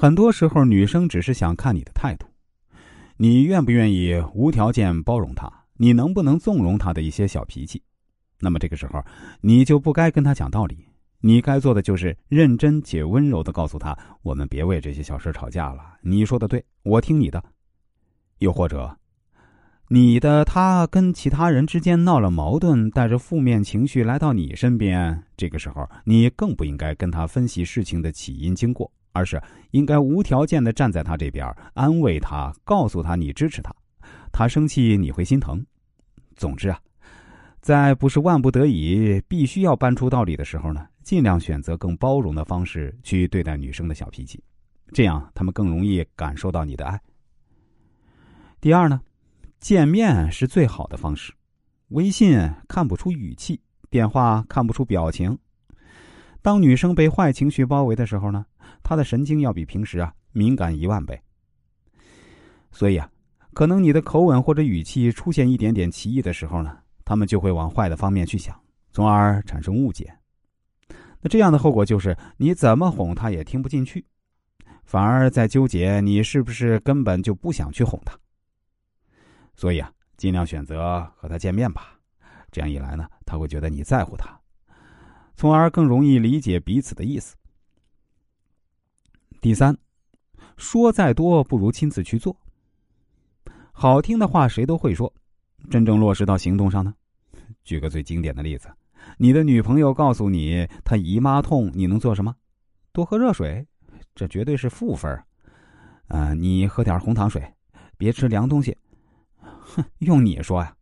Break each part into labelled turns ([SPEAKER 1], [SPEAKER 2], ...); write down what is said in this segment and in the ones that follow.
[SPEAKER 1] 很多时候，女生只是想看你的态度，你愿不愿意无条件包容她？你能不能纵容她的一些小脾气？那么这个时候，你就不该跟她讲道理，你该做的就是认真且温柔的告诉她：我们别为这些小事吵架了。你说的对，我听你的。又或者，你的他跟其他人之间闹了矛盾，带着负面情绪来到你身边，这个时候，你更不应该跟他分析事情的起因经过。而是应该无条件的站在他这边，安慰他，告诉他你支持他。他生气你会心疼。总之啊，在不是万不得已必须要搬出道理的时候呢，尽量选择更包容的方式去对待女生的小脾气，这样他们更容易感受到你的爱。第二呢，见面是最好的方式。微信看不出语气，电话看不出表情。当女生被坏情绪包围的时候呢？他的神经要比平时啊敏感一万倍，所以啊，可能你的口吻或者语气出现一点点歧义的时候呢，他们就会往坏的方面去想，从而产生误解。那这样的后果就是，你怎么哄他也听不进去，反而在纠结你是不是根本就不想去哄他。所以啊，尽量选择和他见面吧，这样一来呢，他会觉得你在乎他，从而更容易理解彼此的意思。第三，说再多不如亲自去做。好听的话谁都会说，真正落实到行动上呢？举个最经典的例子，你的女朋友告诉你她姨妈痛，你能做什么？多喝热水，这绝对是负分啊！你喝点红糖水，别吃凉东西。哼，用你说呀？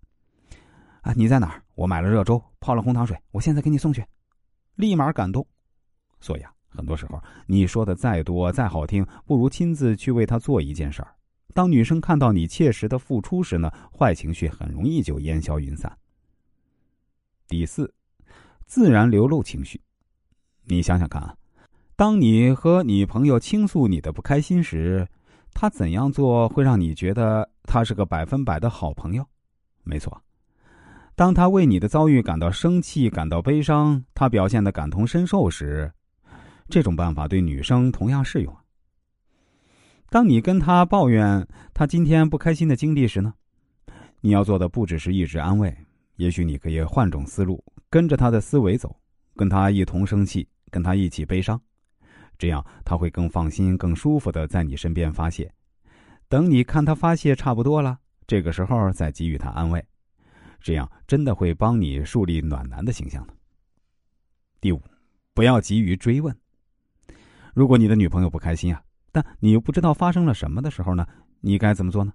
[SPEAKER 1] 啊，你在哪儿？我买了热粥，泡了红糖水，我现在给你送去，立马感动。所以啊。很多时候，你说的再多再好听，不如亲自去为他做一件事儿。当女生看到你切实的付出时呢，坏情绪很容易就烟消云散。第四，自然流露情绪。你想想看啊，当你和你朋友倾诉你的不开心时，他怎样做会让你觉得他是个百分百的好朋友？没错，当他为你的遭遇感到生气、感到悲伤，他表现的感同身受时。这种办法对女生同样适用啊。当你跟他抱怨他今天不开心的经历时呢，你要做的不只是一直安慰，也许你可以换种思路，跟着他的思维走，跟他一同生气，跟他一起悲伤，这样他会更放心、更舒服的在你身边发泄。等你看他发泄差不多了，这个时候再给予他安慰，这样真的会帮你树立暖男的形象的。第五，不要急于追问。如果你的女朋友不开心啊，但你又不知道发生了什么的时候呢？你该怎么做呢？